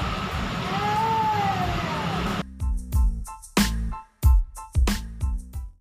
job.